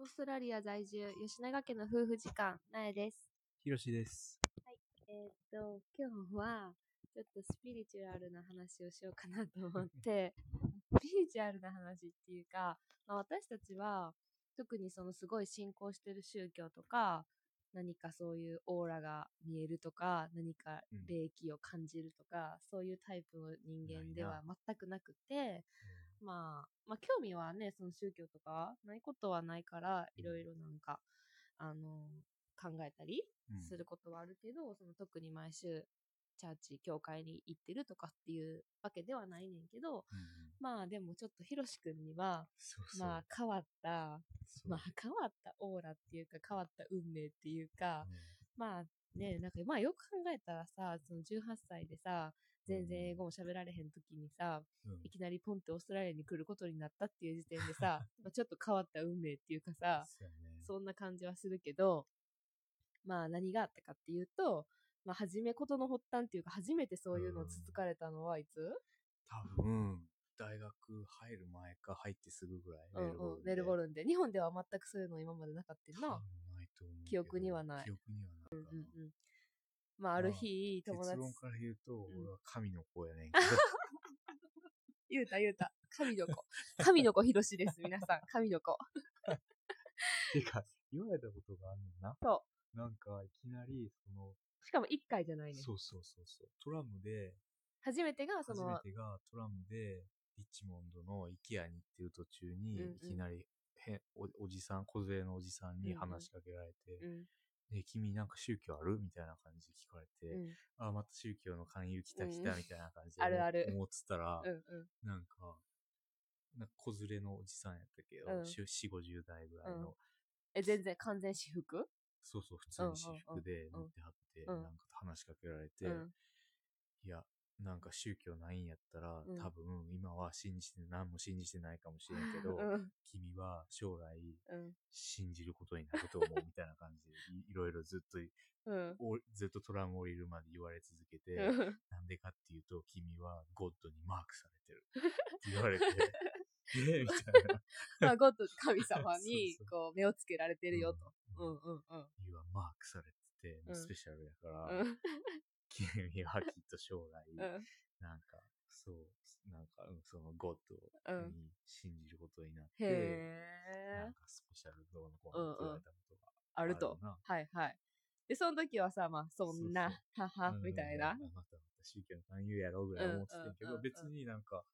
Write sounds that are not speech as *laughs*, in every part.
オーストラリア在住、吉永家の夫婦時間、なえです。ひろしです。えーっと、今日は、ちょっとスピリチュアルな話をしようかなと思って、*laughs* スピリチュアルな話っていうか、まあ、私たちは、特にそのすごい信仰してる宗教とか、何かそういうオーラが見えるとか、何かうん霊気を感じるとか、そういうタイプの人間では全くなくて、まあ、まあ興味はね、その宗教とかないことはないから、いろいろなんか、あの、考えたりうん。することはあるけど、その特に毎週、チャーチ、教会に行ってるとかっていうわけではないねんけど、うんうん。まあでもちょっとひろしくんには、そうそう。まあ変わった、まあ変わったオーラっていうか変わった運命っていうか、まあね、なんかまあよく考えたらさ、その18歳でさ、全然英語も喋られへん時にさ、うんうんいきなりポンってオーストラリアに来ることになったっていう時点でさ、まあちょっと変わった運命っていうか *laughs* さ、ね。そんな感じはするけど、まあ何があったかっていうと、まあ初めことの発端っていうか初めてそういうのをつつかれたのはいつ？多分、大学入る前か入ってすぐぐらい。うんうん、メルボルルンで。日本では全くそういうの今までなかったよな。思う。記憶にはない記憶にはない。うんうん。まあある日、友達結、論から言うと、ん俺は神の子やねんけど。*laughs* 言うた言うた。神の子。神の子ひろしです、皆さん。神の子。*laughs* てか、言われたことがあんねんな。。そうなんか、いきなり、その、しかも1回じゃないね。そうそうそうそう。トラムで、初めてがそ初めの、てがトラムで、リッチモンドの IKEA に行ってる途中に、いきなり、へおおじさん、小連れのおじさんに話しかけられて、うん、で、君なんか宗教ある？みたいな感じで聞かれて、うん、あ、また宗教の勧誘来た来うん。たみたいな感じで *laughs* あるある。思ってたら、うん、うん。なんか、なんか子連れのおじさんやったけど、うん。4、50代ぐらいの、え、全然完全私服？そうそう、普通に私服で乗ってはって、うん。なんか話しかけられて、うん。いや、なんか宗教ないんやったら、うん多分今は信じて、何も信じてないかもしれんけど、*laughs* うん、君は将来うん、信じることになると思うみたいな感じで、い *laughs* いろいろずっと、うん。おずっとトラウマ降りるまで言われ続けて、うんなんでかっていうと、君はゴッドにマークされてる。って言われて、え *laughs* みたいな。まあ、ゴッド神様にこう、目をつけられてるよと。ううん。ん、うん、うん。君はマークされてて、うんスペシャルやから、うん、*laughs* 君はきっと将来、うん。なんか、そう、なんか、うんそのゴッうドんに信じることになって、へーなん。かスペシャルどうのこうのって言われたことがあると。な。はい、はい。で、その時はさ、まあ、そんな、はは、みたいな。うんまたまた宗教の勧誘やろうぐらい思ってたけど、うんうんうんうん別になんか、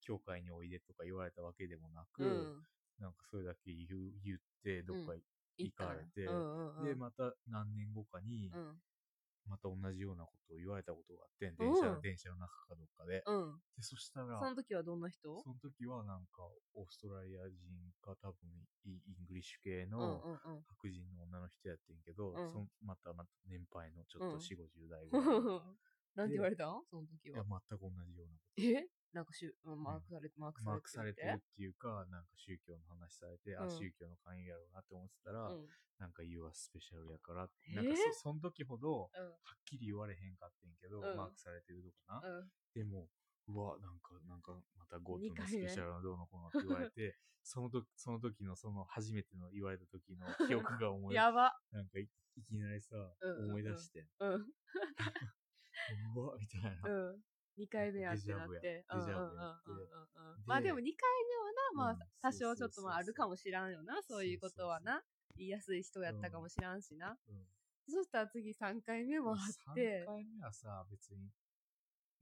教会においでとか言われたわけでもなく、うん。なんかそれだけ言う言って、どっか行かれて、うんうんうん。で、また何年後かに、うん。また同じようなことを言われたことがあってん、電車、うん電車の中かどっかで。うん。で、そしたら、その時はどんな人？その時はなんか、オーストラリア人か多分イ English 系うんのうんうん。白人の女の人やってんけど、うんそんまたまた年配のちょっうんと4、50代ぐらいの。*laughs* なんて言われた？その時いや、は。全く同じようなこえ？なんかしゅ、うんマークされて、マークと。されて。マークされてるっていうか、なんか宗教の話されて、あ、うん宗教の勧誘やろうなって思ってたら、うん。なんか You are スペシャルやから、えーなんかそその時ほど、うん。はっきり言われへんかってんけど、うんマークされてるとかな。うん。でも、うわ、なんか、なんか、またゴッドのスペシャルなどうのこうのって言われて、*laughs* その時、その時のその初めての言われた時の記憶が思い、*laughs* やば。なんかいいきなりさ、うんうんうん思い出して、うん。うわ、みたいな。うん。二回目やってなっデて。うんうんうんうんうん。まあでも二回目はな、まあうん多少ちょっとまああるかもしらんよな、そういうことはな。言いやすい人やったかもしらんしな。うん。そしたら次3回目もあって。3、回目はさ、別に、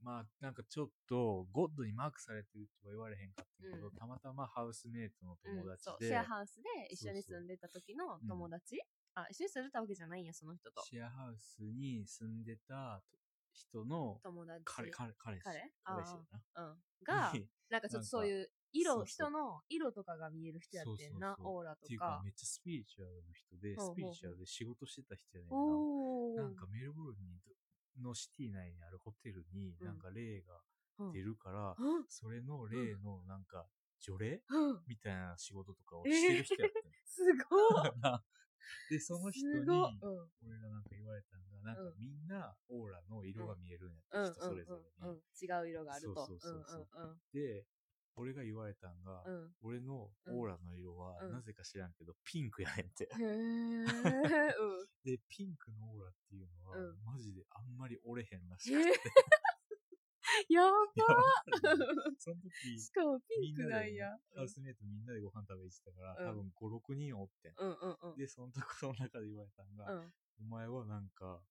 まあ、なんかちょっと、ゴッドにマークされてるとは言われへんかったけど、うん。たまたまハウスメイトの友達そう、で、シェアハウスで一緒に住んでた時の友達、あ、一緒に住んでたわけじゃないんや、その人と。シェアハウスに住んでた人の友達？彼、彼、彼氏。彼？彼氏。うん。が、に *laughs* なんかちょっとそういう色、人の色とかが見える人やってんな、オーラとっていうかか、め。っちゃスピリチュアルの人で、スピリチュアルで仕事してた人やねんな。なんかメルボルンにどのシティ内にあるホテルに、うんなんか霊がうん、出るから、うんそれの霊のなんか除霊うん。みたいな仕事とかをしてる人やったの *laughs* すごい。*laughs* で、その人に。俺がなんか言われたのが、なんかうんみんなオーラの色が見えるんやって、うん。人それぞれに。違う色があると。そうそうそう。で、俺が言われたんが、うん。俺のオーラの色は、うんなぜか知らんけど、ピンクやねんって。で、ピンクのオーラっていうのは、うんマジであんまり折れへんらしえくて。*laughs* やば *laughs* その時、*laughs* しかもピンクなんや。ハウスメイトみんなでご飯食べに行ってたから、うん多分5、6人おってん。うんうんうん。で、そのところの中で言われたんが、うん。お前はなんか、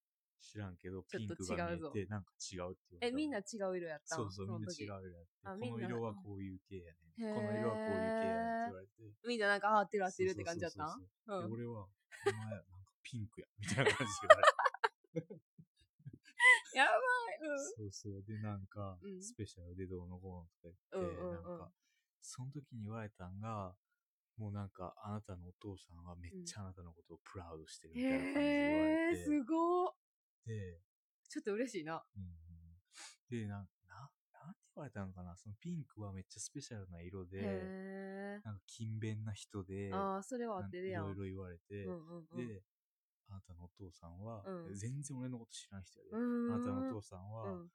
知らんけど、ピンクが見えて、なんか違うって言われえ、た。みんな違う色やったそうそう、みんな違う時色やって。この色はこういう系やねこの色はこういう系やねんって言われて。みんななんか、あ合ってる合ってるって感じだった俺は、お前、なんかピンクや、みたいな感じで言われて。やばい。そうそう。で、なんかうん、スペシャルでどうのこうのとか言って、うんうんうんなんか、その時に言われたんが、もうなんか、あなたのお父さんはめっちゃあなたのことをプラウドしてるうん。みたいな感じで言われて、すごー。で、ちょっと嬉しいな。うんうん、で、なんな、なんて言われたのかな、そのピンクはめっちゃスペシャルな色で、へなんか勤勉な人で、ー。ああ、それは合なんかってるやん。いろいろ言われて、うんうんうん。で、あなたのお父さんは、うん全然俺のこと知らん人やで。うーん、あなたのお父さんは、うん。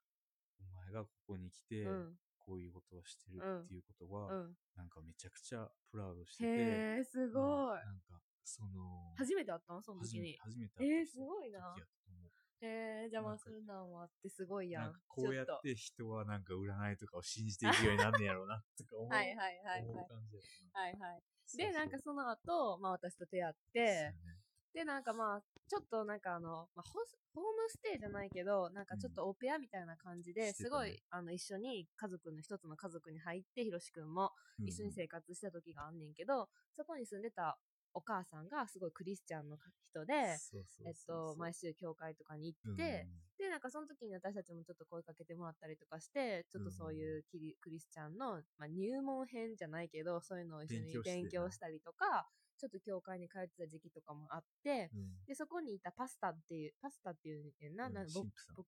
お前がここに来て、うん。こういうことをしてるうんっていうことは、うん。なんかめちゃくちゃプラウドしてて、へー、すごい。なんか、その、初めて会ったん？その初めて時に。初めてえー会ったすごいな時やったと思うへー、じゃあまなんかあそんなんもあってすごいやん。なんかこうやっちょて人はなんか占いとかを信じていくようになんねやろうな、と *laughs* か思う。はいはいはい思はい。う感じやったなはいはい。そうそうで、なんかその後、まあ私と出会っそうてや、ねで、なんかまあ、ちょっとなんかあの、まあ、ホスホームステイじゃないけど、なんかちょっとオペアみたいな感じで、すごい、あの、一緒に家族の一つの家族に入って、ひろしくんも一緒に生活した時があんねんけど、そこに住んでたお母さんがすごいクリスチャンの人で、えっと、毎週教会とかに行って、で、なんかその時に私たちもちょっと声かけてもらったりとかして、ちょっとそういうキリクリスチャンの、まあ、入門編じゃないけど、そういうのを一緒に勉強したりとか、ちょっと教会に通ってた時期とかもあって、うん。うんで、そこにいたパスタっていう、パスタっていうねんな、うん。な牧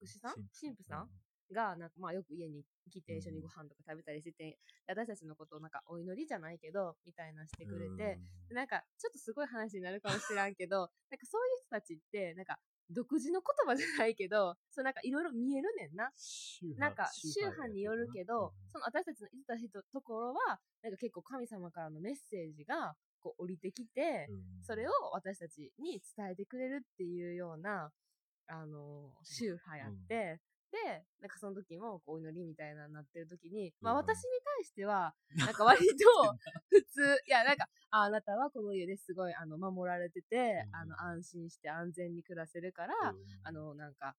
師さん？神父さん。うが、なんかまあよく家に来て一緒にご飯とか食べたりしてて、で私たちのことをなんかお祈りじゃないけど、みたいなしてくれて、でなんかちょっとすごい話になるかもしらんけど、なんかそういう人たちって、なんか独自の言葉じゃないけど、*laughs* そうなんかいろいろ見えるねんな。なんか宗派によるけど、うん。その私たちの言ってた人ところは、なんか結構神様からのメッセージがこう降りてきて、うん。それを私たちに伝えてくれるっていうような、あの、宗派やって、で、なんかその時もこうお祈りみたいなのになってる時に、まあうん私に対しては、*laughs* なんか割と *laughs* 普通、いやなんか、ああなたはこの家ですごいあの守られてて、うんあの安心して安全に暮らせるから、うんあのなんか、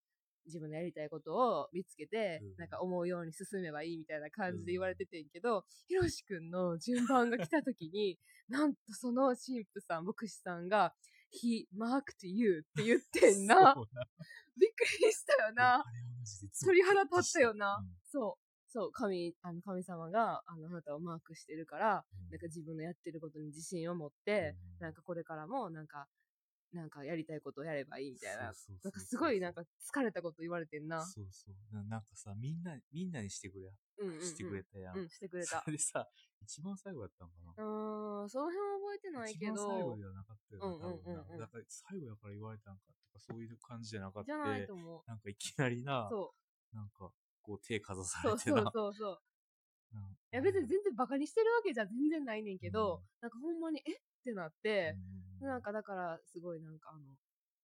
自分のやりたいことを見つけて、うんなんか思うように進めばいいみたいな感じで言われててんけど、ひろしくんの順番が来た時に、*laughs* なんとその神父さん、牧師さんが、He marked you って言ってんな。びっくりしたよな。鳥肌と立ったよな。うん。そう。そう、神、あの、神様が、あの、あなたをマークしてるから、うん。なんか自分のやってることに自信を持って、うん。なんかこれからも、なんか、なんかやりたいことをやればいいみたいな。なんかすごいなんか疲れたこと言われてんな。そうそう。ななんかさみんなみんなにしてくれうんうん、うん。してくれたやん、うん、してくれた。そ。れでさ一番最後やったんかな。うーん、その辺は覚えてないけ一番最後どで、はなかったよな、うんうんうんうん。だから最後やから言われたんかとかそういう感じじゃなかったじゃないと思う。なんかいきなりなそう。なんかこう手かざされてなそうそうそう。*laughs* うんいや別に全然バカにしてるわけじゃ全然ないねんけど、うんなんかほんまに、えっ？てなって、うんなんかだからすごいなんかあの、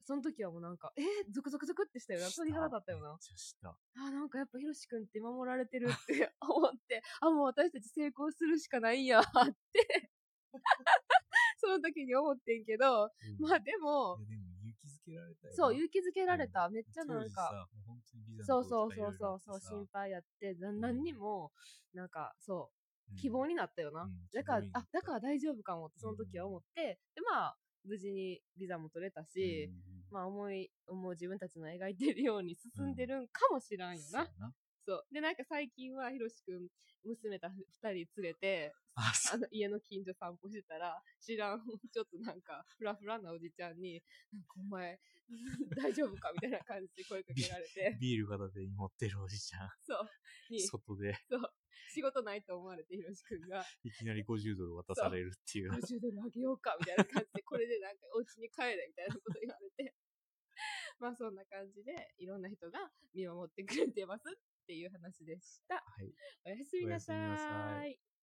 その時はもうなんか、えゾクゾクゾクってしたよな。鳥肌立ったよな。あ、なんかやっぱひろしくんって守られてるって *laughs* 思って、あ、もう私たち成功するしかないんやって、*laughs* その時に思ってんけど、うんまあでもでもけられたそう、勇気づけられた。めっちゃなんか、そうそうそうそう、そう心配やって、な何にも、なんか、そう、うん。希望になったよな。うん。だからあだから大丈夫かもってその時は思って、で、まあ、無事にビザも取れたし、うんまあ、思い、思う自分たちの描いてるように進んでるんかもしらんよな。そう。で、なんか最近は、ひろしくん、娘た二人連れて、あの、家の近所散歩してたら、知らん、ちょっとなんか、フラフラなおじちゃんに、なんかお前、*laughs* 大丈夫かみたいな感じで声かけられて、ビール片手に持ってるおじちゃん。そう、に、外で。そう、仕事ないと思われて、ひろしくんが、いきなり50ドル渡されるっていう。50ドルあげようかみたいな感じで、これでなんかお家に帰れみたいなこと言われて、まあそんな感じで、いろんな人が見守ってくれてますっていう話でした。はいおやすみなさい。